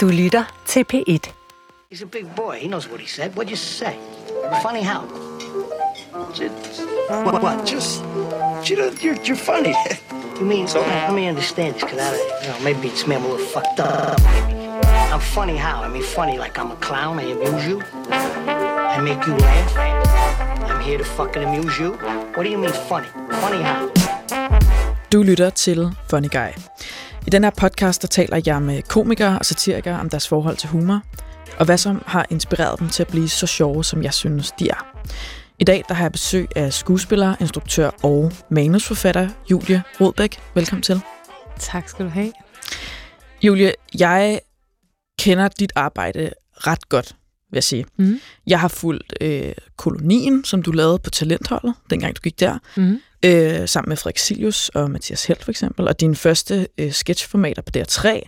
Du lytter til P1. He's a big boy. He knows what he said. What'd you say? Funny how? Just, what, what? Just, you know, you're, you're funny. you mean, so, let me understand this, because I, you know, maybe it's me, I'm a little fucked up. I'm funny how? I mean, funny like I'm a clown, I amuse you. I make you laugh. I'm here to fucking amuse you. What do you mean funny? Funny how? Du lytter til Funny Guy. I den her podcast, der taler jeg med komikere og satirikere om deres forhold til humor, og hvad som har inspireret dem til at blive så sjove, som jeg synes, de er. I dag der har jeg besøg af skuespiller, instruktør og manusforfatter Julie Rodbæk. Velkommen til. Tak skal du have. Julie, jeg kender dit arbejde ret godt, vil jeg sige. Mm. Jeg har fulgt øh, Kolonien, som du lavede på Talentholdet, dengang du gik der, Mm. Øh, sammen med Frederik Silius og Mathias Helt for eksempel, og dine første øh, sketchformater på DR3,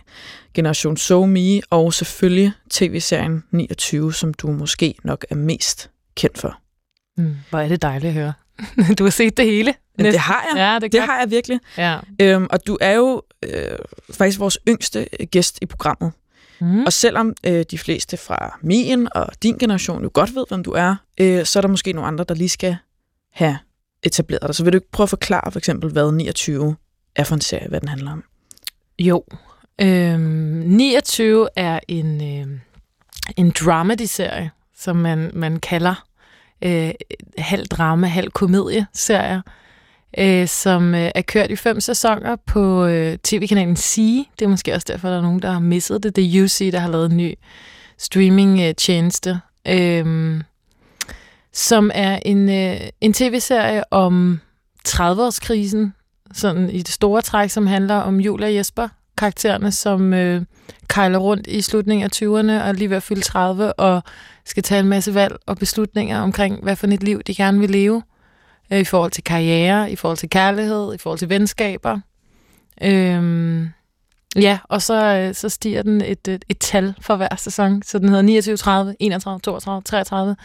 Generation So Me, og selvfølgelig tv-serien 29, som du måske nok er mest kendt for. Mm. Hvor er det dejligt at høre. du har set det hele. Men det har jeg. Ja, det, Det har jeg virkelig. Ja. Øhm, og du er jo øh, faktisk vores yngste gæst i programmet. Mm. Og selvom øh, de fleste fra min og din generation jo godt ved, hvem du er, øh, så er der måske nogle andre, der lige skal have etableret dig. Så vil du ikke prøve at forklare for eksempel, hvad 29 er for en serie, hvad den handler om? Jo. Øhm, 29 er en, øh, en dramedy-serie, som man, man kalder øh, halv drama, halv komedie-serier, øh, som øh, er kørt i fem sæsoner på øh, tv-kanalen C. Det er måske også derfor, der er nogen, der har misset det. Det er UC, der har lavet en ny streaming-tjeneste, øh, som er en, øh, en tv-serie om 30-årskrisen, sådan i det store træk, som handler om Julia og Jesper, karaktererne, som øh, kejler rundt i slutningen af 20'erne og lige ved at fylde 30 og skal tage en masse valg og beslutninger omkring, hvad for et liv de gerne vil leve øh, i forhold til karriere, i forhold til kærlighed, i forhold til venskaber. Øh, ja, og så, øh, så stiger den et, et, et tal for hver sæson, så den hedder 29, 30, 31, 32, 33,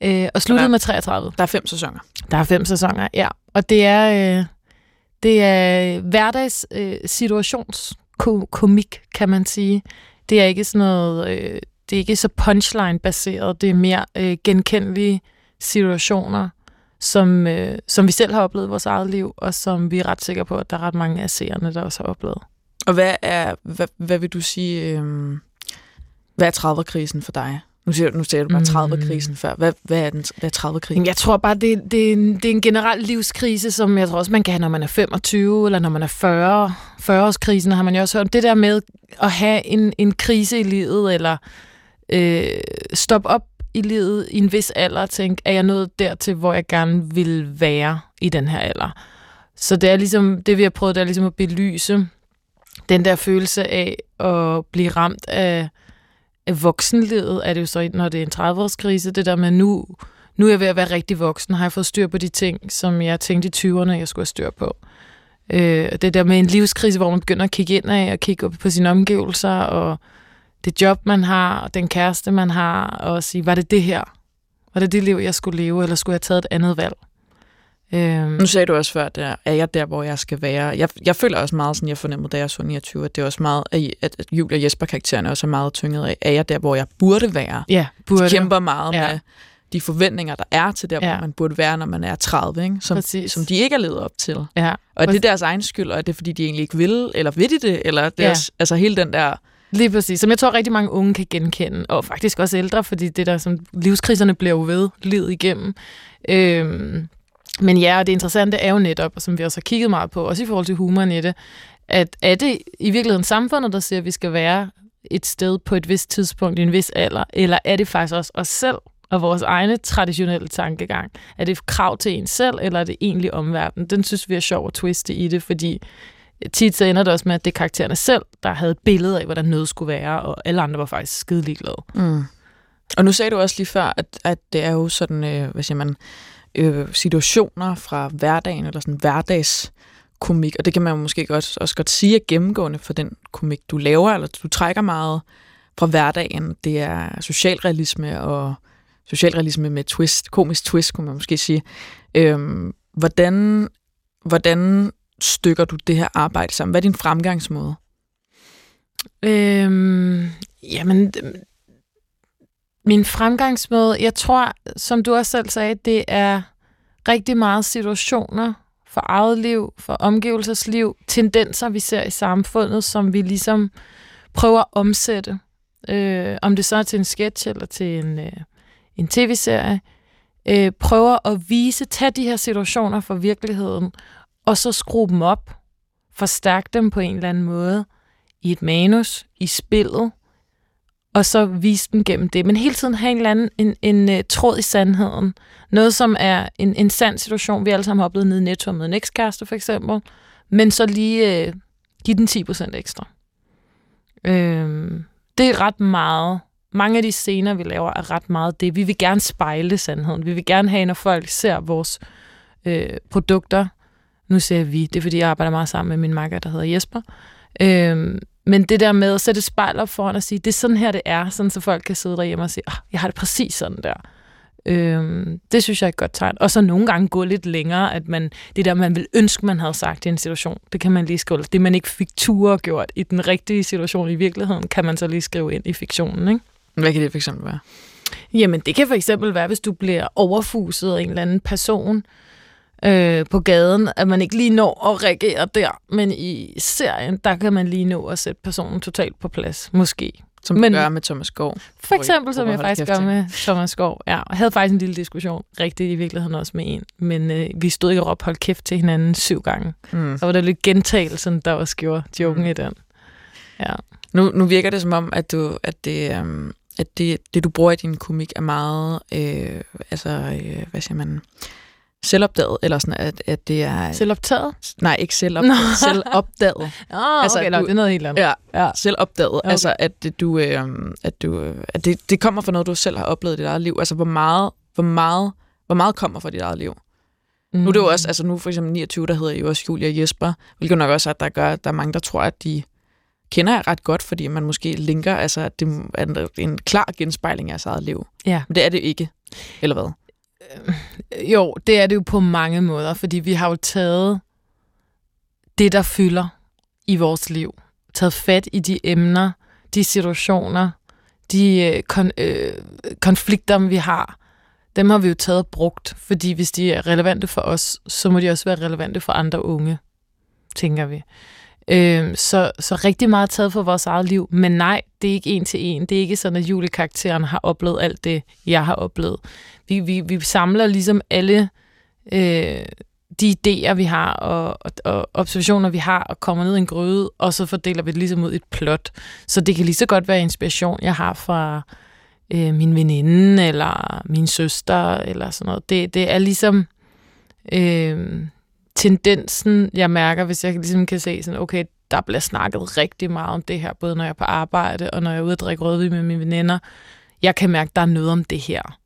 øh, og sluttede med 33. Der er fem sæsoner. Der er fem sæsoner, ja. Og det er, øh, det er hverdags øh, situationskomik, kan man sige. Det er ikke sådan noget, øh, det er ikke så punchline-baseret, det er mere øh, genkendelige situationer, som, øh, som vi selv har oplevet i vores eget liv, og som vi er ret sikre på, at der er ret mange af seerne, der også har oplevet. Og hvad er, hvad, hvad vil du sige, øh, hvad er 30'er-krisen for dig? Nu siger, nu siger du bare Mm. 30'er-krisen før. Hvad, hvad er, den, hvad er 30'er-krisen? Jamen, Jeg tror bare, det, det, er en, det er en generel livskrise, som jeg tror også, man kan have, når man er 25, eller når man er 40. 40-årskrisen har man jo også hørt. Det der med at have en, en krise i livet, eller øh, stoppe op i livet i en vis alder og tænke, er jeg nået dertil, hvor jeg gerne vil være i den her alder? Så det er ligesom, det vi har prøvet, det er ligesom at belyse den der følelse af at blive ramt af voksenlivet, er det jo så, når det er en 30-årskrise, det der med nu, nu er jeg ved at være rigtig voksen, har jeg fået styr på de ting, som jeg tænkte i 20'erne, jeg skulle have styr på. Øh, det der med en livskrise, hvor man begynder at kigge ind af og kigge op på sine omgivelser, og det job, man har, og den kæreste, man har, og sige, var det det her? Var det det liv, jeg skulle leve, eller skulle jeg have taget et andet valg? Øh, Nu sagde du også før, der, er jeg der, hvor jeg skal være? Jeg, jeg føler også meget, sådan jeg fornemmede, da jeg så 29, at det er også meget, at, at Julia og Jesper-karaktererne også er meget tynget af, er jeg der, hvor jeg burde være? ja, De burde. kæmper meget Ja. ja. med de forventninger, der er til der, Ja. hvor man burde være, når man er 30, ikke? Som, Præcis. som de ikke er levet op til. Ja, Og er det deres egen skyld, og er det fordi, de egentlig ikke vil, eller vil de det? Eller deres, ja. altså hele den der... Lige præcis. Som jeg tror rigtig mange unge kan genkende, og faktisk også ældre, fordi det der som livskriserne bliver jo ved livet igennem. Øhm, men ja, og det interessante er jo netop, og som vi også har kigget meget på, også i forhold til humoren i det, at er det i virkeligheden samfundet, der siger, at vi skal være et sted på et vist tidspunkt i en vis alder, eller er det faktisk også os selv og vores egne traditionelle tankegang? Er det krav til en selv, eller er det egentlig omverden? Den synes vi er sjov at twiste i det, fordi tit så ender det også med, at det er karaktererne selv, der havde et billede af, hvordan noget skulle være, og alle andre var faktisk skide ligeglade. Mm. Og nu sagde du også lige før, at, at det er jo sådan, øh, hvad siger man, øh, Øh, situationer fra hverdagen, eller sådan hverdags komik, og det kan man jo måske godt, også godt sige er gennemgående for den komik, du laver, eller du trækker meget fra hverdagen. Det er socialrealisme og socialrealisme med twist, komisk twist, kunne man måske sige. Øhm, hvordan, hvordan stykker du det her arbejde sammen? Hvad er din fremgangsmåde? Øhm, Jamen, min fremgangsmåde, jeg tror, som du også selv sagde, det er rigtig meget situationer for eget liv, for omgivelsesliv, tendenser, vi ser i samfundet, som vi ligesom prøver at omsætte. Øh, om det så er til en sketch eller til en, øh, en tv-serie. Øh, prøver at vise, tage de her situationer fra virkeligheden, og så skrue dem op, forstærke dem på en eller anden måde, i et manus, i spillet, og så vise dem gennem det. Men hele tiden have en eller anden en, en, en uh, tråd i sandheden. Noget, som er en, en sand situation, vi alle sammen har oplevet nede i Netto med en ekskæreste for eksempel, men så lige uh, give den 10% ekstra. Øh, det er ret meget. Mange af de scener, vi laver, er ret meget det. Vi vil gerne spejle sandheden. Vi vil gerne have, når folk ser vores øh, produkter. Nu ser vi, det er fordi, jeg arbejder meget sammen med min makker, der hedder Jesper. Øh, men det der med at sætte spejl op foran og sige, det er sådan her, det er, sådan så folk kan sidde derhjemme og sige, oh, jeg har det præcis sådan der. Øhm, det synes jeg er et godt tegn. Og så nogle gange gå lidt længere, at man, det der, man vil ønske, man havde sagt i en situation, det kan man lige skrive. Det, man ikke fik ture gjort i den rigtige situation i virkeligheden, kan man så lige skrive ind i fiktionen. Ikke? Hvad kan det for eksempel være? Jamen, det kan for eksempel være, hvis du bliver overfuset af en eller anden person øh, på gaden, at man ikke lige når at reagere der. Men i serien, der kan man lige nå at sætte personen totalt på plads, måske. Som Men, gør med Thomas Skov. For eksempel, som jeg faktisk gør med Thomas Skov. Ja, og havde faktisk en lille diskussion, rigtig i virkeligheden også med en. Men øh, vi stod ikke og råbte hold kæft til hinanden syv gange. Mm. Så var der lidt gentagelsen, der også gjorde joken mm. i den. Ja. Nu, nu virker det som om, at, du, at, det, um, at det, det, du bruger i din komik, er meget, øh, altså, øh, hvad siger man, selvopdaget, eller sådan, at, at det er... Selvoptaget? Nej, ikke selvopdaget, selvopdaget. oh, altså, okay, du, det er noget helt andet. Ja, ja. selvopdaget. Okay. Altså, at, du, øh, at, du, at det, det kommer fra noget, du selv har oplevet i dit eget liv. Altså, hvor meget, hvor meget, hvor meget kommer fra dit eget liv? Mm. Nu er det jo også, altså nu for eksempel 29, der hedder jo også Julia Jesper, hvilket nok også er, at der gør, at der er mange, der tror, at de kender jeg ret godt, fordi man måske linker, altså at det er en klar genspejling af sit eget liv. Ja. Men det er det ikke, eller hvad? Øh, jo, det er det jo på mange måder, fordi vi har jo taget det, der fylder i vores liv. Taget fat i de emner, de situationer, de øh, kon, øh, konflikter, vi har. Dem har vi jo taget og brugt, fordi hvis de er relevante for os, så må de også være relevante for andre unge, tænker vi. Øh, så, så rigtig meget taget for vores eget liv. Men nej, det er ikke en til en. Det er ikke sådan, at julekarakteren har oplevet alt det, jeg har oplevet. Vi, vi, vi samler ligesom alle øh, de idéer, vi har, og, og, og observationer, vi har, og kommer ned i en gryde, og så fordeler vi det ligesom ud i et plot. Så det kan lige så godt være inspiration, jeg har fra øh, min veninde, eller min søster, eller sådan noget. Det, det er ligesom... Øh, tendensen, jeg mærker, hvis jeg ligesom kan se sådan, okay, der bliver snakket rigtig meget om det her, både når jeg er på arbejde, og når jeg er ude at drikke rødvin med mine veninder. Jeg kan mærke, der er noget om det her.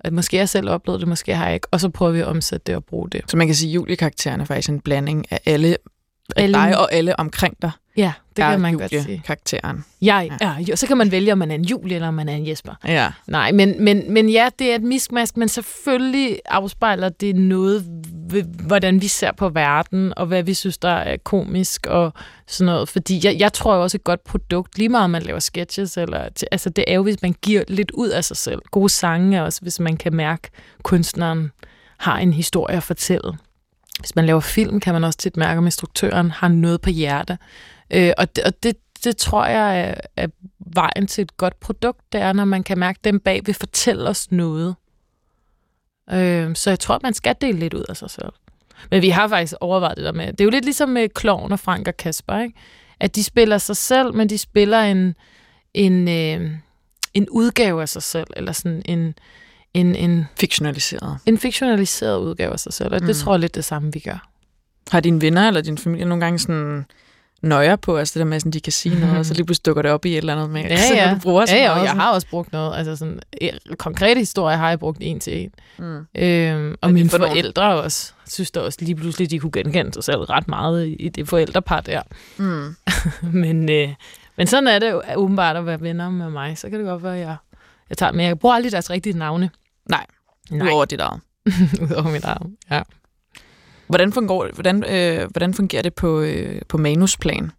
At måske jeg selv oplevet det, måske har jeg ikke. Og så prøver vi at omsætte det og bruge det. Så man kan sige, at Julie-karakteren er faktisk en blanding af alle, alle... dig og alle omkring dig. Ja, det kan man godt sige. karakteren. Ja, ja. ja, så kan man vælge, om man er en Julie eller om man er en Jesper. Ja. Nej, men, men, men ja, det er et miskmask, men selvfølgelig afspejler det noget, hvordan vi ser på verden, og hvad vi synes, der er komisk og sådan noget. Fordi jeg, jeg tror jo også et godt produkt, lige meget om man laver sketches, eller, altså det er jo, hvis man giver lidt ud af sig selv. Gode sange er også, hvis man kan mærke, at kunstneren har en historie at fortælle. Hvis man laver film, kan man også tit mærke, om instruktøren har noget på hjerte. Øh, og det, og det, det tror jeg er, er vejen til et godt produkt, det er, når man kan mærke, at dem bag vil fortælle os noget. Øh, så jeg tror, man skal dele lidt ud af sig selv. Men vi har faktisk overvejet det der med, det er jo lidt ligesom med Kloven og Frank og Kasper, ikke? at de spiller sig selv, men de spiller en, en, øh, en udgave af sig selv, eller sådan en, en, en fiktionaliseret. En fiktionaliseret udgave af sig selv, og mm. det tror jeg lidt det samme, vi gør. Har dine venner eller din familie nogle gange sådan nøjer på, altså det der med, at de kan sige noget, og så lige pludselig dukker det op i et eller andet med, ja, ja. du bruger ja, ja, og jeg har også brugt noget, altså sådan, konkrete historier har jeg brugt en til en. Mm. Øhm, og mine forældre nogen? også, synes da også lige pludselig, de kunne genkende sig selv ret meget i, i det forældrepar der. Mm. men, øh, men sådan er det jo åbenbart at være venner med mig, så kan det godt være, at jeg, jeg tager, men jeg bruger aldrig deres rigtige navne. Nej, Nej. udover dit eget. udover mit eget, ja. Hvordan fungerer, hvordan, øh, hvordan fungerer det på, øh, på manusplan?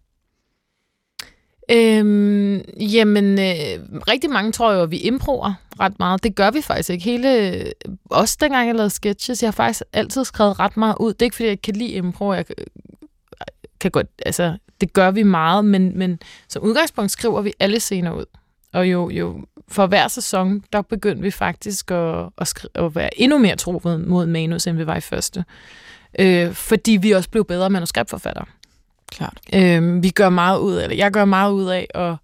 Øhm, jamen, øh, rigtig mange tror jo, at vi improver ret meget. Det gør vi faktisk ikke. Hele, øh, også dengang jeg lavede sketches, jeg har faktisk altid skrevet ret meget ud. Det er ikke, fordi jeg kan lide impro. Jeg øh, kan godt, altså, det gør vi meget, men, men som udgangspunkt skriver vi alle scener ud. Og jo, jo for hver sæson, der begyndte vi faktisk at, at, skrive, at være endnu mere troet mod manus, end vi var i første. Øh, fordi vi også blev bedre manuskriptforfattere. Klart. Øh, vi gør meget ud af, eller jeg gør meget ud af at,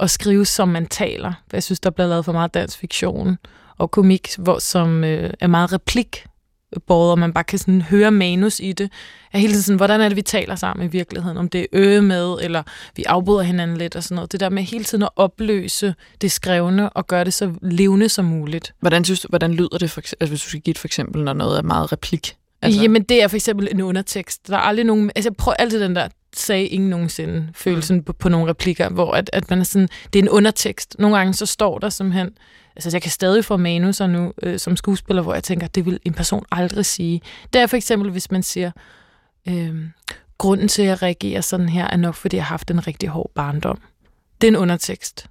at skrive, som man taler. Jeg synes, der bliver lavet for meget dansk fiktion og komik, hvor, som øh, er meget replik og man bare kan sådan høre manus i det. Jeg er hele tiden sådan, hvordan er det, vi taler sammen i virkeligheden? Om det er øge med, eller vi afbryder hinanden lidt og sådan noget. Det der med hele tiden at opløse det skrevne og gøre det så levende som muligt. Hvordan, synes du, hvordan lyder det, for, altså, hvis du skal give et for eksempel, når noget er meget replik? Altså... Jamen, det er for eksempel en undertekst. Der er aldrig nogen... Altså, jeg prøver altid den der, sagde ingen nogensinde følelsen mm. på, på nogle replikker, hvor at, at man er sådan, det er en undertekst. Nogle gange så står der simpelthen, altså jeg kan stadig få manuser nu øh, som skuespiller, hvor jeg tænker, det vil en person aldrig sige. Det er for eksempel, hvis man siger, øh, grunden til, at jeg reagerer sådan her, er nok, fordi jeg har haft en rigtig hård barndom. Det er en undertekst.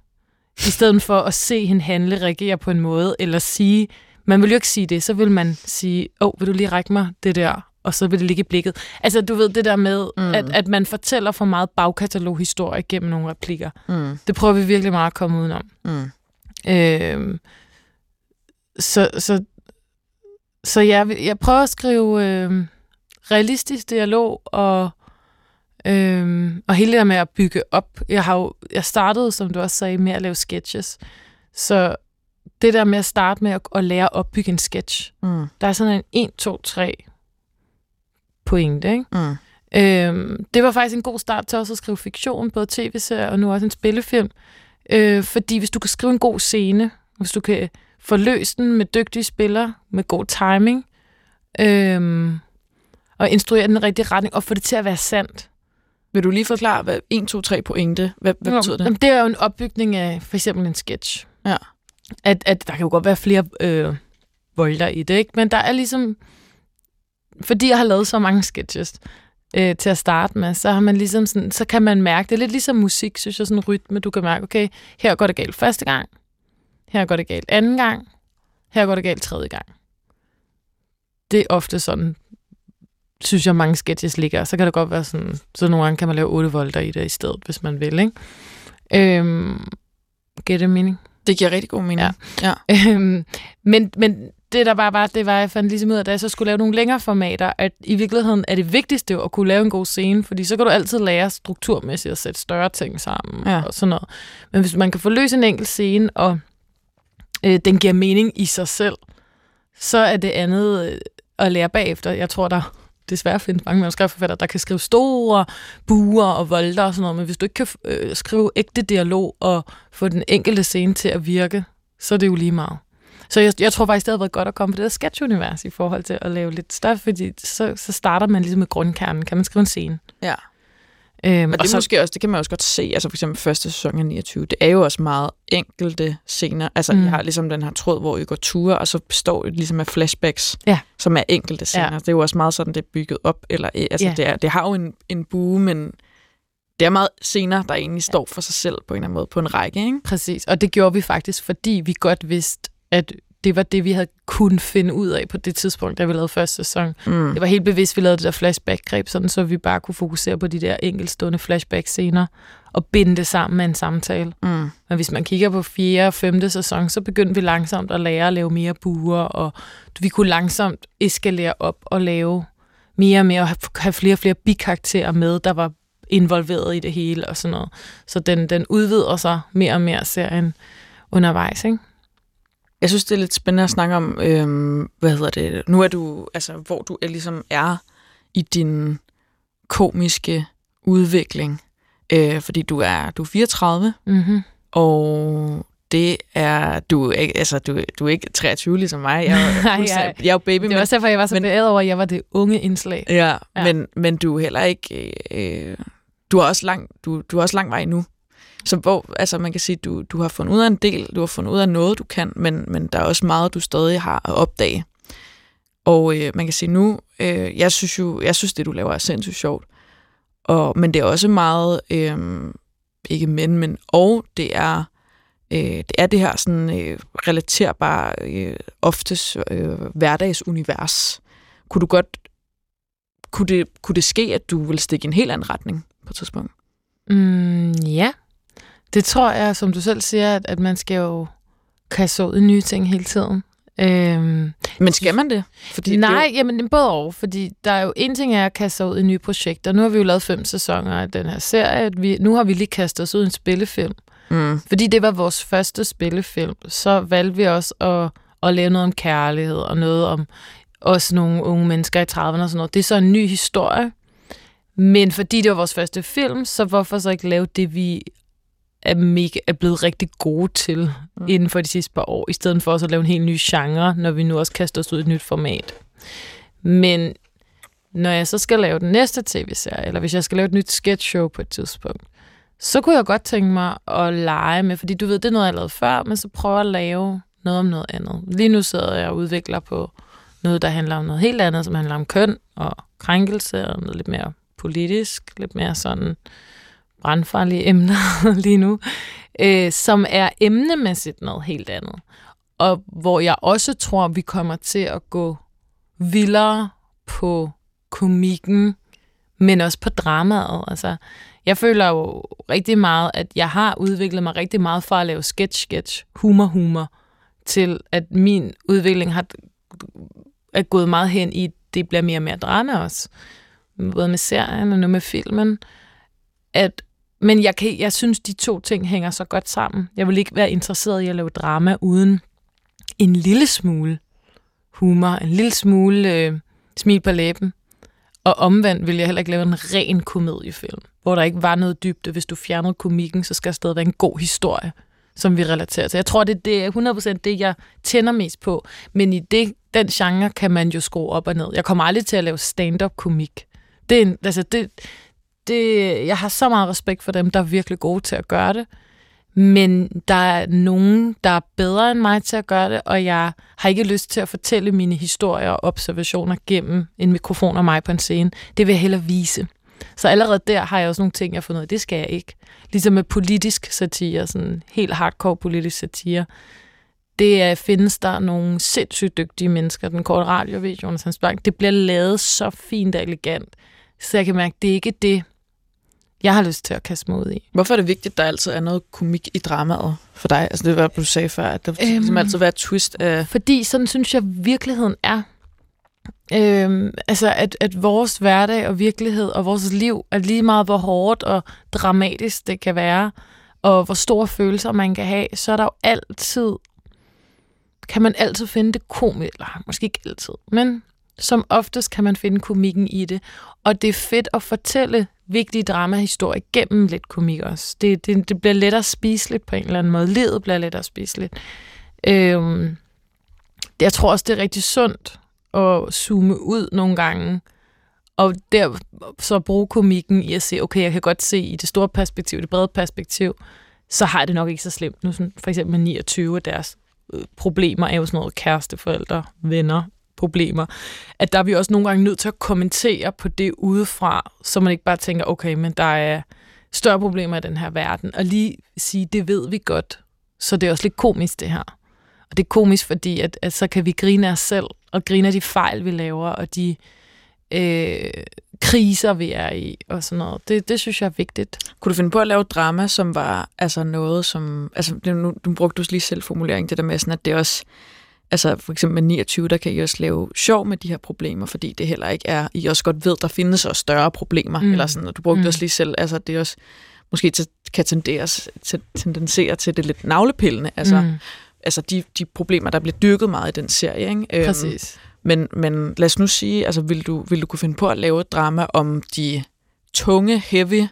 I stedet for at se hende handle, reagere på en måde, eller sige, man vil jo ikke sige det, så vil man sige, åh, oh, vil du lige række mig det der? Og så vil det ligge i blikket. Altså, du ved, det der med, mm. at, at man fortæller for meget bagkataloghistorie gennem nogle replikker. Mm. Det prøver vi virkelig meget at komme udenom. Mm. Øh, så, så, så jeg, jeg prøver at skrive øh, realistisk dialog og øh, og hele det der med at bygge op. Jeg har jo, jeg startede, som du også sagde, med at lave sketches. Så det der med at starte med at, at lære at opbygge en sketch, mm. der er sådan en 1, 2, 3 pointe, ikke? Mm. Øhm, det var faktisk en god start til også at skrive fiktion, både tv-serier og nu også en spillefilm. Øh, fordi hvis du kan skrive en god scene, hvis du kan forløse den med dygtige spillere, med god timing, øh, og instruere den rigtige retning, og få det til at være sandt. Vil du lige forklare, hvad 1, 2, 3 pointe, hvad, hvad betyder det? Det er jo en opbygning af for eksempel en sketch. Ja. At, at der kan jo godt være flere øh, volder i det, ikke? men der er ligesom, fordi jeg har lavet så mange sketches, øh, til at starte med, så har man ligesom sådan, så kan man mærke, det er lidt ligesom musik, synes jeg, sådan en rytme, du kan mærke, okay, her går det galt første gang, her går det galt anden gang, her går det galt tredje gang. Det er ofte sådan, synes jeg, mange sketches ligger. Så kan det godt være sådan, så nogle gange kan man lave 8 volter i det i stedet, hvis man vil, ikke? Øhm, giver det mening? Det giver rigtig god mening. Ja. ja. Øhm, men, men det der bare var, det var, at jeg fandt ligesom ud af, at jeg så skulle lave nogle længere formater, at i virkeligheden er det vigtigste at kunne lave en god scene, fordi så kan du altid lære strukturmæssigt at sætte større ting sammen ja. og sådan noget. Men hvis man kan forløse en enkelt scene, og øh, den giver mening i sig selv, så er det andet øh, at lære bagefter. Jeg tror, der desværre findes mange manuskriptforfattere, der kan skrive store buer og volder og sådan noget, men hvis du ikke kan øh, skrive ægte dialog og få den enkelte scene til at virke, så er det jo lige meget. Så jeg, jeg tror faktisk, det havde været godt at komme på det der sketch-univers i forhold til at lave lidt stof, fordi så, så starter man ligesom med grundkernen. Kan man skrive en scene? Ja. Øhm, og det, og så, måske også, det kan man også godt se, altså for eksempel første sæson af 29, det er jo også meget enkelte scener. Altså, mm. jeg har ligesom den her tråd, hvor I går ture, og så består det ligesom af flashbacks, ja. som er enkelte scener. Ja. Det er jo også meget sådan, det er bygget op. Eller, øh, altså, ja. det, er, det har jo en, en bue, men det er meget scener, der egentlig står for sig selv på en eller anden måde, på en række. Ikke? Præcis, og det gjorde vi faktisk, fordi vi godt vidste, at det var det, vi havde kunnet finde ud af på det tidspunkt, da vi lavede første sæson. Mm. Det var helt bevidst, vi lavede det der flashback-greb, sådan, så vi bare kunne fokusere på de der enkeltstående flashback-scener og binde det sammen med en samtale. Mm. Men hvis man kigger på fjerde og femte sæson, så begyndte vi langsomt at lære at lave mere buer, og vi kunne langsomt eskalere op og lave mere og mere, og have flere og flere bikarakterer med, der var involveret i det hele og sådan noget. Så den, den udvider sig mere og mere serien undervejs, ikke? Jeg synes, det er lidt spændende at snakke om, øhm, hvad hedder det, nu er du, altså, hvor du er, ligesom er i din komiske udvikling. Øh, fordi du er, du er 34, mm-hmm. og det er, du er, ikke, altså, du, du er ikke 23 ligesom mig. Jeg er, Nej, jeg, jeg er jo baby. Det var også derfor, jeg var så men, over, at jeg var det unge indslag. Ja, ja. Men, men du er heller ikke, øh, du er også lang, du, du er også lang vej nu. Så hvor, altså man kan sige, du, du har fundet ud af en del, du har fundet ud af noget, du kan, men, men der er også meget, du stadig har at opdage. Og øh, man kan sige nu, øh, jeg synes jo, jeg synes det, du laver er sindssygt sjovt. Og, men det er også meget, øh, ikke men, men og det er øh, det er det her sådan øh, relaterbare, øh, oftest øh, hverdagsunivers. Kunne du godt, kunne det, kunne det ske, at du vil stikke i en helt anden retning på et tidspunkt? Mm, ja, det tror jeg, som du selv siger, at, at man skal jo kaste ud i nye ting hele tiden. Øhm, Men skal man det? Fordi nej, det jamen både og, fordi der er jo en ting er at kaste sig ud i nye projekter. Nu har vi jo lavet fem sæsoner af den her serie. Vi, nu har vi lige kastet os ud i en spillefilm. Mm. Fordi det var vores første spillefilm, så valgte vi også at, at lave noget om kærlighed og noget om også nogle unge mennesker i 30'erne og sådan noget. Det er så en ny historie. Men fordi det var vores første film, så hvorfor så ikke lave det, vi er, mega, er blevet rigtig gode til mm. inden for de sidste par år, i stedet for også at lave en helt ny genre, når vi nu også kaster os ud i et nyt format. Men når jeg så skal lave den næste tv-serie, eller hvis jeg skal lave et nyt sketch show på et tidspunkt, så kunne jeg godt tænke mig at lege med, fordi du ved, det er noget, jeg lavet før, men så prøve at lave noget om noget andet. Lige nu sidder jeg og udvikler på noget, der handler om noget helt andet, som handler om køn og krænkelse og noget lidt mere politisk, lidt mere sådan brandfarlige emner lige nu, øh, som er emnemæssigt noget helt andet. Og hvor jeg også tror, vi kommer til at gå vildere på komikken, men også på dramaet. Altså, jeg føler jo rigtig meget, at jeg har udviklet mig rigtig meget fra at lave sketch-sketch, humor-humor, til at min udvikling har er gået meget hen i, det bliver mere og mere drama også. Både med serien og nu med filmen. At, men jeg, kan, jeg synes, de to ting hænger så godt sammen. Jeg vil ikke være interesseret i at lave drama uden en lille smule humor, en lille smule øh, smil på læben. Og omvendt vil jeg heller ikke lave en ren komediefilm, hvor der ikke var noget dybde. Hvis du fjernede komikken, så skal der stadig være en god historie, som vi relaterer til. Jeg tror, det, det er 100% det, jeg tænder mest på. Men i det, den genre kan man jo skrue op og ned. Jeg kommer aldrig til at lave stand-up komik. Det er en, altså det, det, jeg har så meget respekt for dem, der er virkelig gode til at gøre det. Men der er nogen, der er bedre end mig til at gøre det, og jeg har ikke lyst til at fortælle mine historier og observationer gennem en mikrofon og mig på en scene. Det vil jeg hellere vise. Så allerede der har jeg også nogle ting, jeg har fundet ud af. Det skal jeg ikke. Ligesom med politisk satire, sådan helt hardcore politisk satire. Det er, findes der nogle sindssygt dygtige mennesker. Den korte radiovideo, Jonas Bank, det bliver lavet så fint og elegant. Så jeg kan mærke, at det er ikke det, jeg har lyst til at kaste mig ud i. Hvorfor er det vigtigt, at der altid er noget komik i dramaet for dig? Altså det var, du sagde før, at der øhm, ligesom altid være et twist af... Fordi sådan synes jeg, virkeligheden er. Øhm, altså at, at vores hverdag og virkelighed og vores liv er lige meget, hvor hårdt og dramatisk det kan være, og hvor store følelser man kan have, så er der jo altid, kan man altid finde det komisk, eller måske ikke altid, men som oftest kan man finde komikken i det. Og det er fedt at fortælle vigtige dramahistorier gennem lidt komik også. Det, det, det bliver lettere spiseligt på en eller anden måde. Livet bliver lettere spiseligt. Øhm, jeg tror også, det er rigtig sundt at zoome ud nogle gange, og der så bruge komikken i at se, okay, jeg kan godt se i det store perspektiv, det brede perspektiv, så har det nok ikke så slemt. Nu sådan, for eksempel med 29 af deres øh, problemer er jo sådan noget kæresteforældre, venner, problemer, at der er vi også nogle gange nødt til at kommentere på det udefra, så man ikke bare tænker, okay, men der er større problemer i den her verden, og lige sige, det ved vi godt, så det er også lidt komisk det her. Og det er komisk, fordi at, at så kan vi grine af os selv, og grine af de fejl, vi laver, og de øh, kriser, vi er i, og sådan noget. Det, det synes jeg er vigtigt. Kunne du finde på at lave drama, som var altså noget, som... Altså, nu, du brugte du lige selv formulering, det der med sådan, at det også Altså for eksempel med 29, der kan I også lave sjov med de her problemer, fordi det heller ikke er, I også godt ved, der findes også større problemer, mm. eller sådan, og du brugte mm. også lige selv, altså det er også måske kan tenderes, tendensere til det lidt navlepillende, altså, mm. altså de, de problemer, der bliver dyrket meget i den serie. Ikke? Øhm, Præcis. Øhm, men, men lad os nu sige, altså vil du, vil du kunne finde på at lave et drama om de tunge, heavy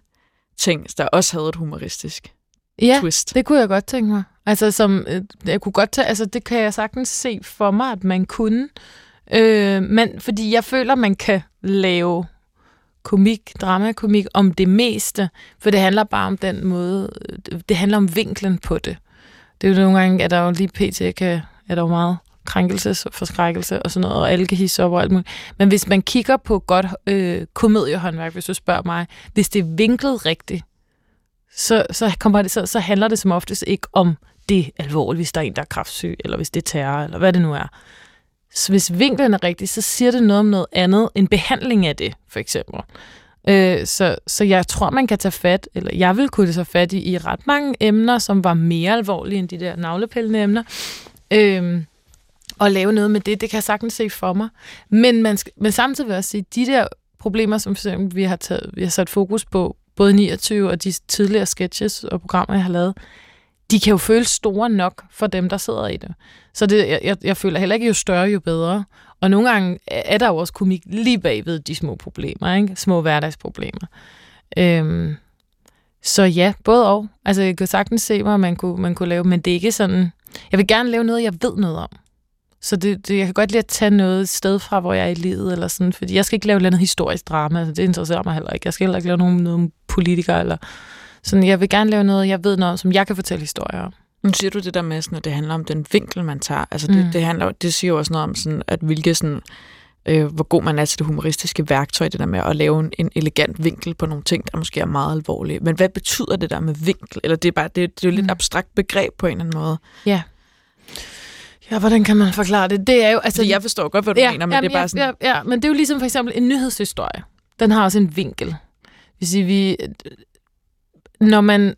ting, der også havde et humoristisk ja, twist? det kunne jeg godt tænke mig. Altså, som, øh, jeg kunne godt tage, altså, det kan jeg sagtens se for mig, at man kunne. Øh, men fordi jeg føler, man kan lave komik, dramakomik om det meste, for det handler bare om den måde, øh, det handler om vinklen på det. Det er jo nogle gange, at der jo lige pt. Kan, er der jo meget krænkelsesforskrækkelse og sådan noget, og alle kan hisse op og alt muligt. Men hvis man kigger på godt øh, komediehåndværk, hvis du spørger mig, hvis det er vinklet rigtigt, så, så, kommer det, så, så handler det som oftest ikke om det alvorligt, hvis der er en, der er kraftsyg, eller hvis det er terror, eller hvad det nu er. Så hvis vinklen er rigtig, så siger det noget om noget andet, en behandling af det, for eksempel. Øh, så, så jeg tror, man kan tage fat, eller jeg vil kunne tage fat i, i ret mange emner, som var mere alvorlige end de der navlepillende emner. Øh, og lave noget med det, det kan jeg sagtens se for mig. Men, man skal, men samtidig vil jeg sige, de der problemer, som for eksempel, vi har, taget, vi har sat fokus på, både 29 og de tidligere sketches og programmer, jeg har lavet, de kan jo føles store nok for dem, der sidder i det. Så det, jeg, jeg føler heller ikke, jo større, jo bedre. Og nogle gange er der jo også komik lige bagved de små problemer, ikke? små hverdagsproblemer. Øhm, så ja, både og. Altså, jeg kan sagtens se, hvad man kunne, man kunne lave, men det er ikke sådan... Jeg vil gerne lave noget, jeg ved noget om. Så det, det, jeg kan godt lide at tage noget sted fra, hvor jeg er i livet, eller sådan, fordi jeg skal ikke lave noget historisk drama, altså, det interesserer mig heller ikke. Jeg skal heller ikke lave nogen, nogen politikere, eller sådan, jeg vil gerne lave noget, jeg ved noget om, som jeg kan fortælle historier om. Nu siger du det der med, sådan, at det handler om den vinkel, man tager. Altså, det, mm. det, handler, det siger jo også noget om, sådan, at hvilke sådan, øh, hvor god man er til det humoristiske værktøj, det der med at lave en, en elegant vinkel på nogle ting, der måske er meget alvorlige. Men hvad betyder det der med vinkel? Eller det er bare det, det er jo lidt mm. abstrakt begreb på en eller anden måde. Ja. Ja, hvordan kan man forklare det? Det er jo, altså, jeg forstår godt, hvad du ja, mener, men jamen, det er bare sådan... Ja, ja, men det er jo ligesom for eksempel en nyhedshistorie. Den har også en vinkel. Hvis vi, når man,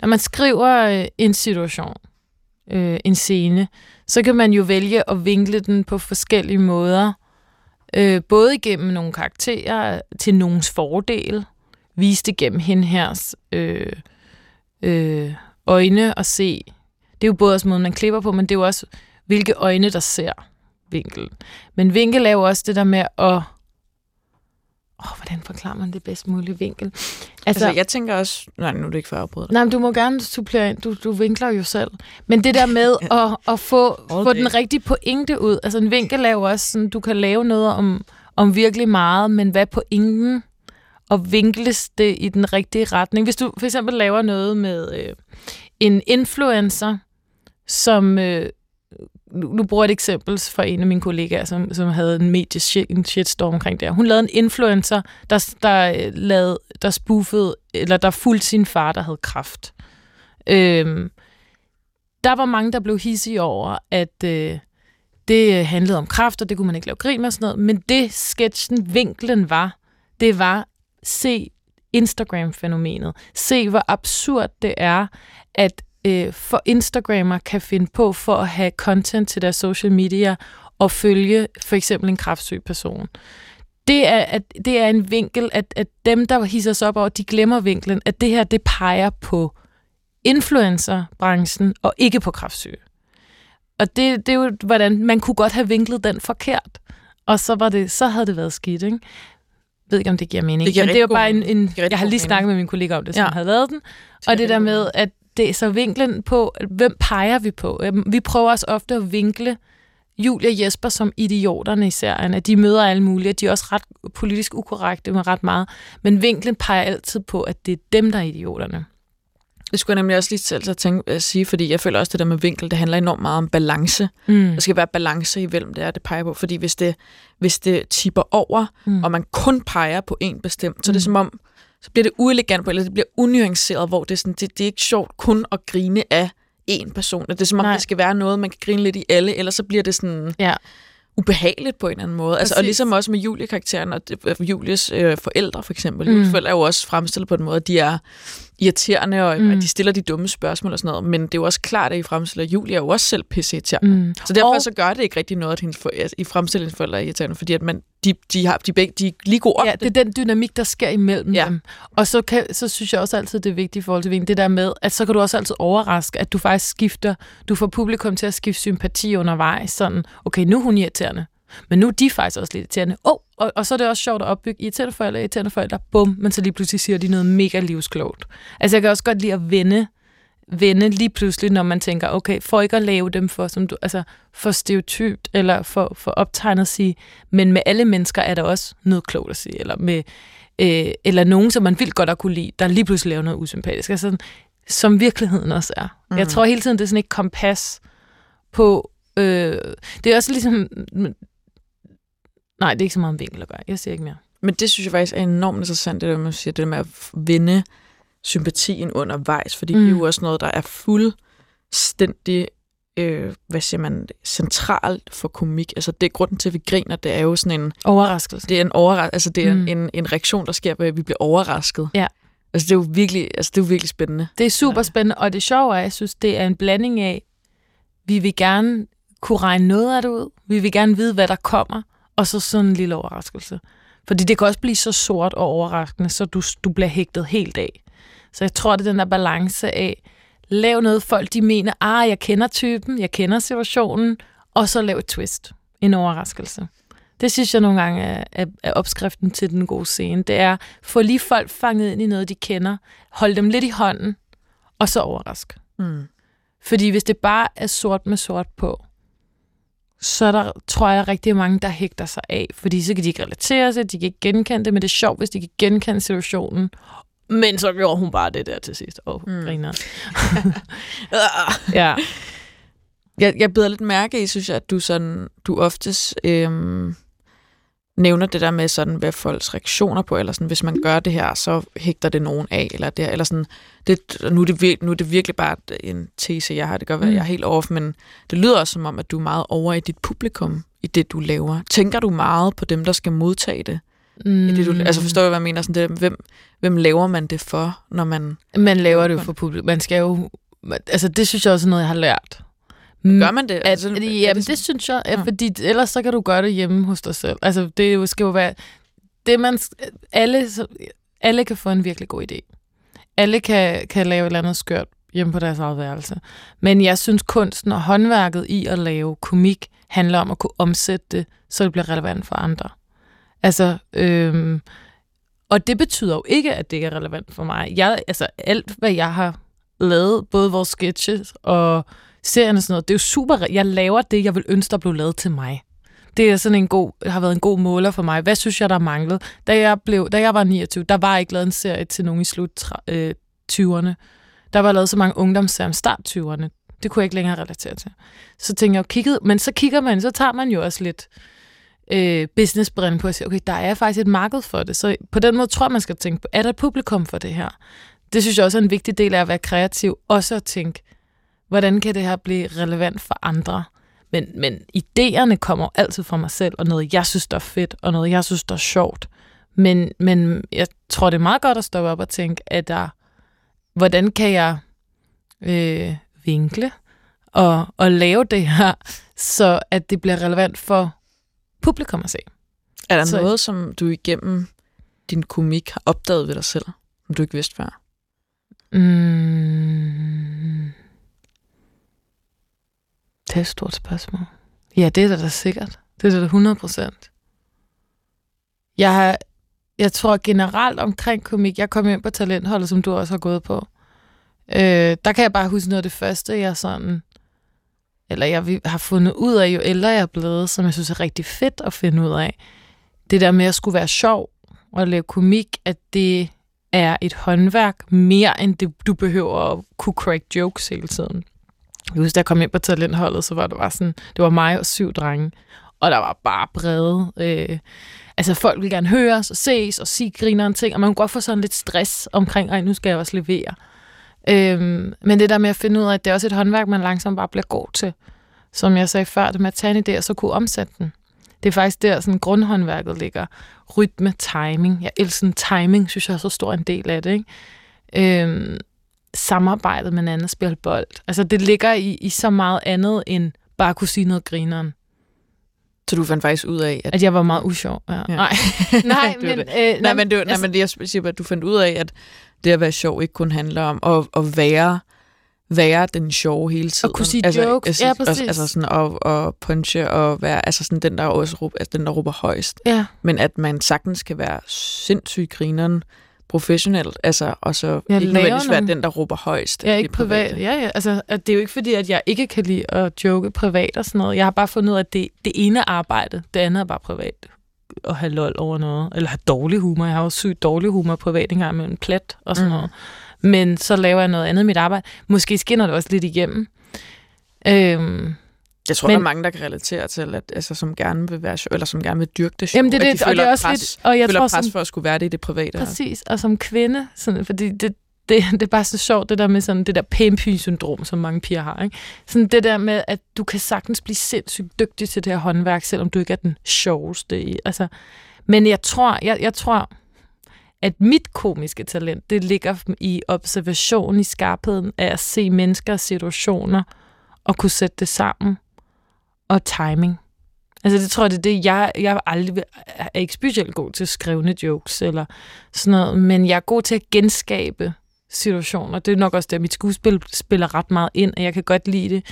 når man skriver øh, en situation, øh, en scene, så kan man jo vælge at vinkle den på forskellige måder. Øh, både igennem nogle karakterer til nogens fordel, vise det gennem hende hers øh, øh, øjne og se. Det er jo både også måden, man klipper på, men det er jo også, hvilke øjne, der ser vinkel. Men vinkel er jo også det der med at oh, hvordan forklarer man det bedst mulige vinkel? Altså, altså, jeg tænker også... Nej, nu er det ikke for at afbryde Nej, men du må gerne supplere ind. Du, du vinkler jo selv. Men det der med at, at få, få den rigtige pointe ud. Altså, en vinkel er jo også sådan, du kan lave noget om, om virkelig meget, men hvad pointen? Og vinkles det i den rigtige retning? Hvis du for eksempel laver noget med øh, en influencer, som... Øh, nu, nu bruger jeg et eksempel fra en af mine kollegaer, som, som havde en medie en shitstorm omkring det Hun lavede en influencer, der, der, øh, lavede, der spoofede, eller der fulgte sin far, der havde kraft. Øhm, der var mange, der blev hissige over, at øh, det handlede om kraft, og det kunne man ikke lave grin med og sådan noget. Men det sketchen, vinklen var, det var, se Instagram-fænomenet. Se, hvor absurd det er, at øh, for Instagrammer kan finde på for at have content til deres social media og følge for eksempel en kraftsyg person. Det er, at, det er en vinkel, at, at dem, der hisser sig op over, de glemmer vinklen, at det her, det peger på influencerbranchen og ikke på kraftsyge. Og det, det er jo, hvordan man kunne godt have vinklet den forkert. Og så, var det, så havde det været skidt, ikke? Jeg ved ikke, om det giver mening. Det giver Men det er jo bare en... en jeg har lige snakket med min kollega om det, som ja. havde lavet den. Og det der med, at det er så vinklen på, hvem peger vi på? Øhm, vi prøver også ofte at vinkle Julia og Jesper som idioterne i serien, at de møder alle mulige, de er også ret politisk ukorrekte med ret meget, men vinklen peger altid på, at det er dem, der er idioterne. Det skulle jeg nemlig også lige selv at, tænke, at sige, fordi jeg føler også, at det der med vinkel, det handler enormt meget om balance. Mm. Der skal være balance i hvem det er, det peger på. Fordi hvis det, hvis det tipper over, mm. og man kun peger på en bestemt, så er det mm. som om, så bliver det uelegant, eller det bliver unuanceret, hvor det er, sådan, det, det er ikke sjovt kun at grine af en person. Det er som om, Nej. det skal være noget, man kan grine lidt i alle, ellers så bliver det sådan... Ja ubehageligt på en eller anden måde. Altså, og ligesom også med Julie-karakteren og Julies øh, forældre for eksempel. Mm. Julies forældre er jo også fremstillet på en måde, at de er irriterende, og mm. at de stiller de dumme spørgsmål og sådan noget. Men det er jo også klart, at I fremstiller, at Julie er jo også selv pisse irriterende. Mm. Så derfor og... så gør det ikke rigtig noget, at hendes for, I fremstiller hendes forældre er irriterende, fordi at man, de, de, har, de, begge, de er lige gode Ja, det er den dynamik, der sker imellem ja. dem. Og så, kan, så synes jeg også altid, det er vigtigt i forhold til Ving, det der med, at så kan du også altid overraske, at du faktisk skifter, du får publikum til at skifte sympati undervejs, sådan, okay, nu er hun irriterende, men nu er de faktisk også lidt irriterende. Oh, og, og så er det også sjovt at opbygge irriterende forældre, irriterende forældre, bum, men så lige pludselig siger de noget mega livsklogt. Altså jeg kan også godt lide at vende, vende lige pludselig, når man tænker, okay, for ikke at lave dem for, som du, altså, for stereotypt, eller for, for optegnet at sige, men med alle mennesker er der også noget klogt at sige, eller med øh, eller nogen, som man vildt godt at kunne lide, der lige pludselig laver noget usympatisk. Altså, som virkeligheden også er. Mm. Jeg tror hele tiden, det er sådan et kompas på... Øh, det er også ligesom Nej, det er ikke så meget om vinkel at gøre. Jeg siger ikke mere. Men det synes jeg faktisk er enormt interessant, det der med, at sige, det der med at vinde sympatien undervejs, fordi mm. det er Mm. jo også noget, der er fuldstændig, øh, hvad siger man, centralt for komik. Altså det er grunden til, at vi griner, det er jo sådan en, Overraskelse. det er en, overras- altså, det er Mm. mm. en, en reaktion, der sker at vi bliver overrasket. Ja. Altså det er jo virkelig, altså, det er jo virkelig spændende. Det er super spændende, og det sjove er, jeg synes, det er en blanding af, vi vil gerne kunne regne noget af det ud, vi vil gerne vide, hvad der kommer, og så sådan en lille overraskelse. Fordi det kan også blive så sort og overraskende, så du, du bliver hægtet helt af. Så jeg tror, det er den der balance af, lav noget folk, de mener, ah, jeg kender typen, jeg kender situationen, og så lav et twist, en overraskelse. Det synes jeg nogle gange er, er, er opskriften til den gode scene. Det er, få lige folk fanget ind i noget, de kender, hold dem lidt i hånden, og så overrask. Mm. Fordi hvis det bare er sort med sort på, så er der, tror jeg, rigtig mange, der hægter sig af. Fordi så kan de ikke relatere sig, de kan ikke genkende det, men det er sjovt, hvis de kan genkende situationen. Men så gjorde hun bare det der til sidst. Åh, oh, Mm. griner. Ja. Jeg, jeg beder lidt mærke i, synes jeg, at du, sådan, du oftest øhm, nævner det der med, sådan, hvad folks reaktioner på, eller sådan, hvis man gør det her, så hægter det nogen af, eller, det, eller sådan, det, nu, er det, vir- nu er det virkelig bare en tese, jeg har. Det kan godt være, Mm. jeg er helt off, men det lyder også som om, at du er meget over i dit publikum, i det, du laver. Tænker du meget på dem, der skal modtage det? Mm. I det du, altså forstår jeg, hvad jeg mener? Sådan det, hvem, hvem laver man det for, når man... Man laver det jo for publikum. Man skal jo... Altså, det synes jeg også er noget, jeg har lært. Gør man det? At, Altså, at, det jamen, det, sådan- synes jeg, at, Ja. fordi ellers så kan du gøre det hjemme hos dig selv. Altså, det skal jo være... Det man, alle, alle kan få en virkelig god idé. Alle kan, kan lave et eller andet skørt hjemme på deres eget værelse. Men jeg synes, kunsten og håndværket i at lave komik handler om at kunne omsætte det, så det bliver relevant for andre. Altså, øhm, og det betyder jo ikke, at det ikke er relevant for mig. Jeg, altså, alt, hvad jeg har lavet, både vores sketches og serien og sådan noget, det er jo super... Jeg laver det, jeg vil ønske, der blev lavet til mig. Det er sådan en god, har været en god måler for mig. Hvad synes jeg, der manglede? Da jeg, blev, da jeg var 29, der var ikke lavet en serie til nogen i slut øh, 20'erne. Der var lavet så mange ungdomsserier om start 20'erne. Det kunne jeg ikke længere relatere til. Så tænkte jeg, kiggede, men så kigger man, så tager man jo også lidt øh, businessbrillen på og siger, okay, der er faktisk et marked for det. Så på den måde tror jeg, man skal tænke på, er der et publikum for det her? Det synes jeg også er en vigtig del af at være kreativ. Også at tænke, hvordan kan det her blive relevant for andre? Men, men idéerne kommer altid fra mig selv, og noget, jeg synes, der er fedt, og noget, jeg synes, der er sjovt. Men, men jeg tror, det er meget godt at stoppe op og tænke, at der, hvordan kan jeg øh, vinkle og, og lave det her, så at det bliver relevant for publikum at se. Er der Så- noget, som du igennem din komik har opdaget ved dig selv, som du ikke vidste før? Mm. Det er et stort spørgsmål. Ja, det er da, da sikkert. Det er da 100 procent. Jeg, har, jeg tror generelt omkring komik, jeg kom ind på talentholdet, som du også har gået på. Øh, der kan jeg bare huske noget af det første, jeg sådan, eller jeg har fundet ud af, jo ældre jeg er blevet, som jeg synes er rigtig fedt at finde ud af. Det der med at skulle være sjov og lave komik, at det er et håndværk mere, end det, du behøver at kunne crack jokes hele tiden. Jeg husker, da jeg kom ind på talentholdet, så var det bare sådan, det var mig og syv drenge, og der var bare brede. Øh, altså folk ville gerne høres og ses og sige griner en ting, og man kunne godt få sådan lidt stress omkring, ej, nu skal jeg også levere. Øhm, men det der med at finde ud af, at det er også et håndværk, man langsomt bare bliver god til. Som jeg sagde før, det med at tage en idé og så kunne omsætte den. Det er faktisk der, sådan grundhåndværket ligger. Rytme, timing. Jeg elsker sådan timing, synes jeg er så stor en del af det. Ikke? Øhm, samarbejdet med en anden spille bold. Altså det ligger i, i så meget andet end bare at kunne sige noget grineren. Så du fandt faktisk ud af, at... At jeg var meget usjov. Ja. Ja. Ja. Nej, nej, men, det. øh, Nej, men, det, var- nej, altså- men det, jeg siger, at du fandt ud af, at det at være sjov ikke kun handler om at, at være, være den sjove hele tiden. kunne sige jokes. Ja, altså, præcis. Altså sådan at, at punche og være altså sådan den, der også råber, altså den, der råber højst. Ja, Men at man sagtens kan være sindssygt grineren professionelt, altså, og så Jeg ikke nødvendigvis være den, der råber højst. i ikke privat. private. Ja, ja. Altså, at det er jo ikke fordi, at jeg ikke kan lide at joke privat og sådan noget. Jeg har bare fundet ud af, at det, det ene arbejde, det andet er bare privat. At have lol over noget. Eller have dårlig humor. Jeg har jo sygt dårlig humor privat engang med en plet og sådan mm. noget. Men så laver jeg noget andet i mit arbejde. Måske skinner det også lidt igennem. Øhm, Jeg tror, Men- der er mange, der kan relatere til, at, altså, som gerne vil være eller som gerne vil dyrke det sjov. jamen det at det, de og det er også pres, lidt... Og jeg føler tror, pres som, for at skulle være det i det private. Præcis, og som kvinde, sådan, fordi det, det, det er bare så sjovt, det der med sådan det der pæmpy-syndrom, som mange piger har. Ikke? Sådan det der med, at du kan sagtens blive sindssygt dygtig til det her håndværk, selvom du ikke er den sjoveste i. Altså, men jeg tror, jeg, jeg tror, at mit komiske talent, det ligger i observation, i skarpheden af at se mennesker og situationer, og kunne sætte det sammen, og timing. Altså det tror jeg, det er det, jeg, jeg aldrig er ikke specielt god til skrevne jokes eller sådan noget, men jeg er god til at genskabe situationer. Det er nok også det, at mit skuespil spiller ret meget ind, og jeg kan godt lide det.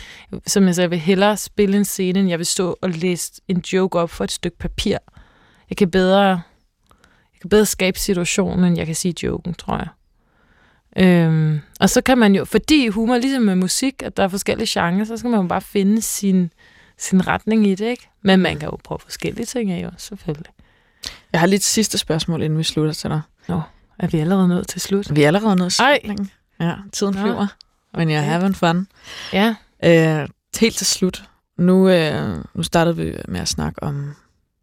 Som jeg sagde, jeg vil hellere spille en scene, end jeg vil stå og læse en joke op for et stykke papir. Jeg kan bedre, jeg kan bedre skabe situationen, end jeg kan sige joken, tror jeg. Øhm, og så kan man jo, fordi humor, ligesom med musik, at der er forskellige genrer, så skal man jo bare finde sin, sin retning i det, ikke? Men man kan jo prøve forskellige ting af, jo, selvfølgelig. Jeg har lige et sidste spørgsmål, inden vi slutter til dig. Nå, er vi allerede nået til slut? Vi er allerede nået til slutningen. Ja, tiden Nå. flyver. Men jeg Okay. having fun. Ja. Øh, helt til slut. Nu, øh, nu startede vi med at snakke om,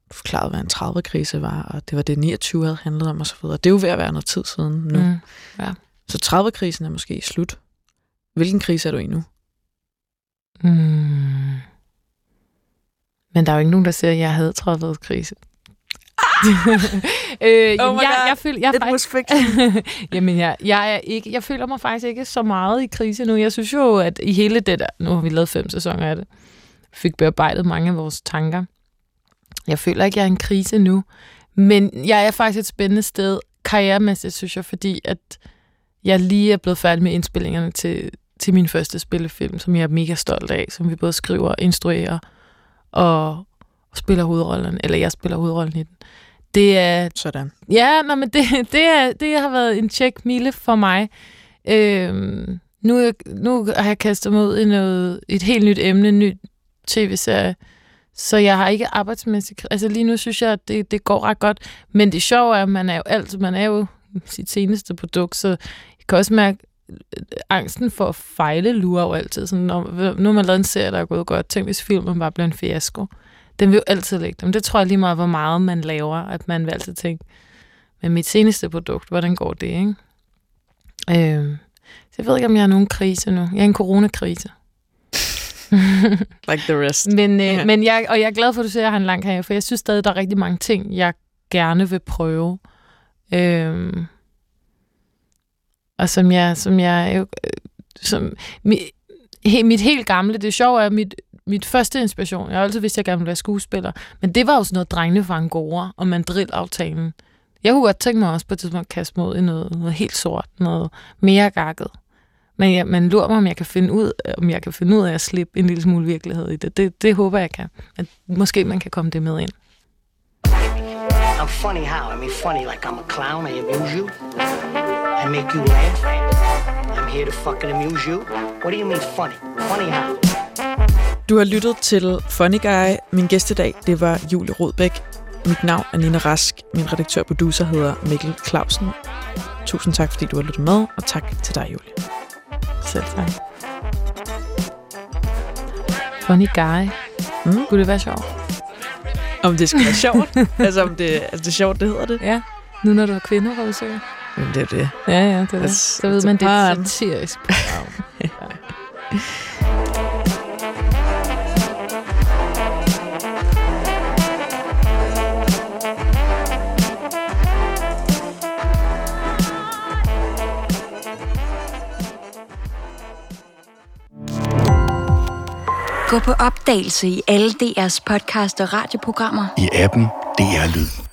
du forklarede, hvad en 30-krise var, og det var det, 29 havde handlet om osv. Det er jo ved at være noget tid siden nu. Mm. Mm. Så 30-krisen er måske slut. Hvilken krise er du i nu? Mm. Men der er jo ikke nogen, der siger, at jeg havde 30 krise. øh, jamen, Oh my jeg, God. jeg, føler, jeg, It faktisk, jamen, jeg, jeg, er ikke, jeg føler mig faktisk ikke så meget i krise nu. Jeg synes jo, at i hele det der, nu har vi lavet fem sæsoner af det, fik bearbejdet mange af vores tanker. Jeg føler ikke, jeg er i en krise nu. Men jeg er faktisk et spændende sted karrieremæssigt, synes jeg, fordi at jeg lige er blevet færdig med indspillingerne til, til min første spillefilm, som jeg er mega stolt af, som vi både skriver, instruerer og, spiller hovedrollen, eller jeg spiller hovedrollen i den. Det er, Sådan. ja, nej, men det, det, er, det har været en tjek mile for mig. Øhm, nu, er jeg- nu har jeg kastet mig ud i noget, et helt nyt emne, en ny tv-serie, så jeg har ikke arbejdsmæssigt... Altså lige nu synes jeg, at det, det går ret godt. Men det sjove er, at man er jo alt, man er jo sit seneste produkt, så jeg kan også mærke, angsten for at fejle lurer jo altid. Sådan, når, nu har man lavet en serie, der er gået godt. Tænk, hvis filmen bare bliver en fiasko. Den vil jo altid ligge dem. Det tror jeg lige meget, hvor meget man laver, at man vil altid tænke, men mit seneste produkt, hvordan går det, ikke? Øhm, så jeg ved ikke, om jeg har nogen krise nu. Jeg er en coronakrise. Like the rest. Men, øh, Ja. men jeg, og jeg er glad for, at du siger, at jeg har en lang karriere, for jeg synes stadig, der er rigtig mange ting, jeg gerne vil prøve. Øhm, og som jeg, som jeg jo, som, mit, he, mit helt gamle, det sjove er, mit, mit første inspiration, jeg har altid vidst, at jeg gerne ville være skuespiller, men det var jo sådan noget drengene fra Angora og mandrillaftalen. Jeg kunne godt tænke mig også på et tidspunkt at kaste mod i noget, noget helt sort, noget mere gakket. Men jeg, man lurer mig, om jeg kan finde ud, øh, om jeg kan finde ud af at slippe en lille smule virkelighed i det. Det, det håber jeg kan. Men måske man kan komme det med ind. I'm funny how? I mean, funny like I'm a clown. I amuse you. I make you laugh. I'm here to fucking amuse you. What do you mean funny? Funny how? Du har lyttet til Funny Guy. Min gæst i dag, det var Julie Rodbæk. Mit navn er Nina Rask. Min redaktør og producer hedder Mikkel Clausen. Tusind tak, fordi du har lyttet med, og tak til dig, Julie. Selv tak. Funny guy. Mm. Kunne det være sjovt? Om det skal være sjovt? altså, om det, altså, det er sjovt, det hedder det? Ja. Nu når du har kvinder, redaktør. Men det er det. Ja, ja, det er det. Så ved it's man, det er et satirisk program. ja. Gå på opdagelse i alle DR's podcast og radioprogrammer. i appen DR Lyd.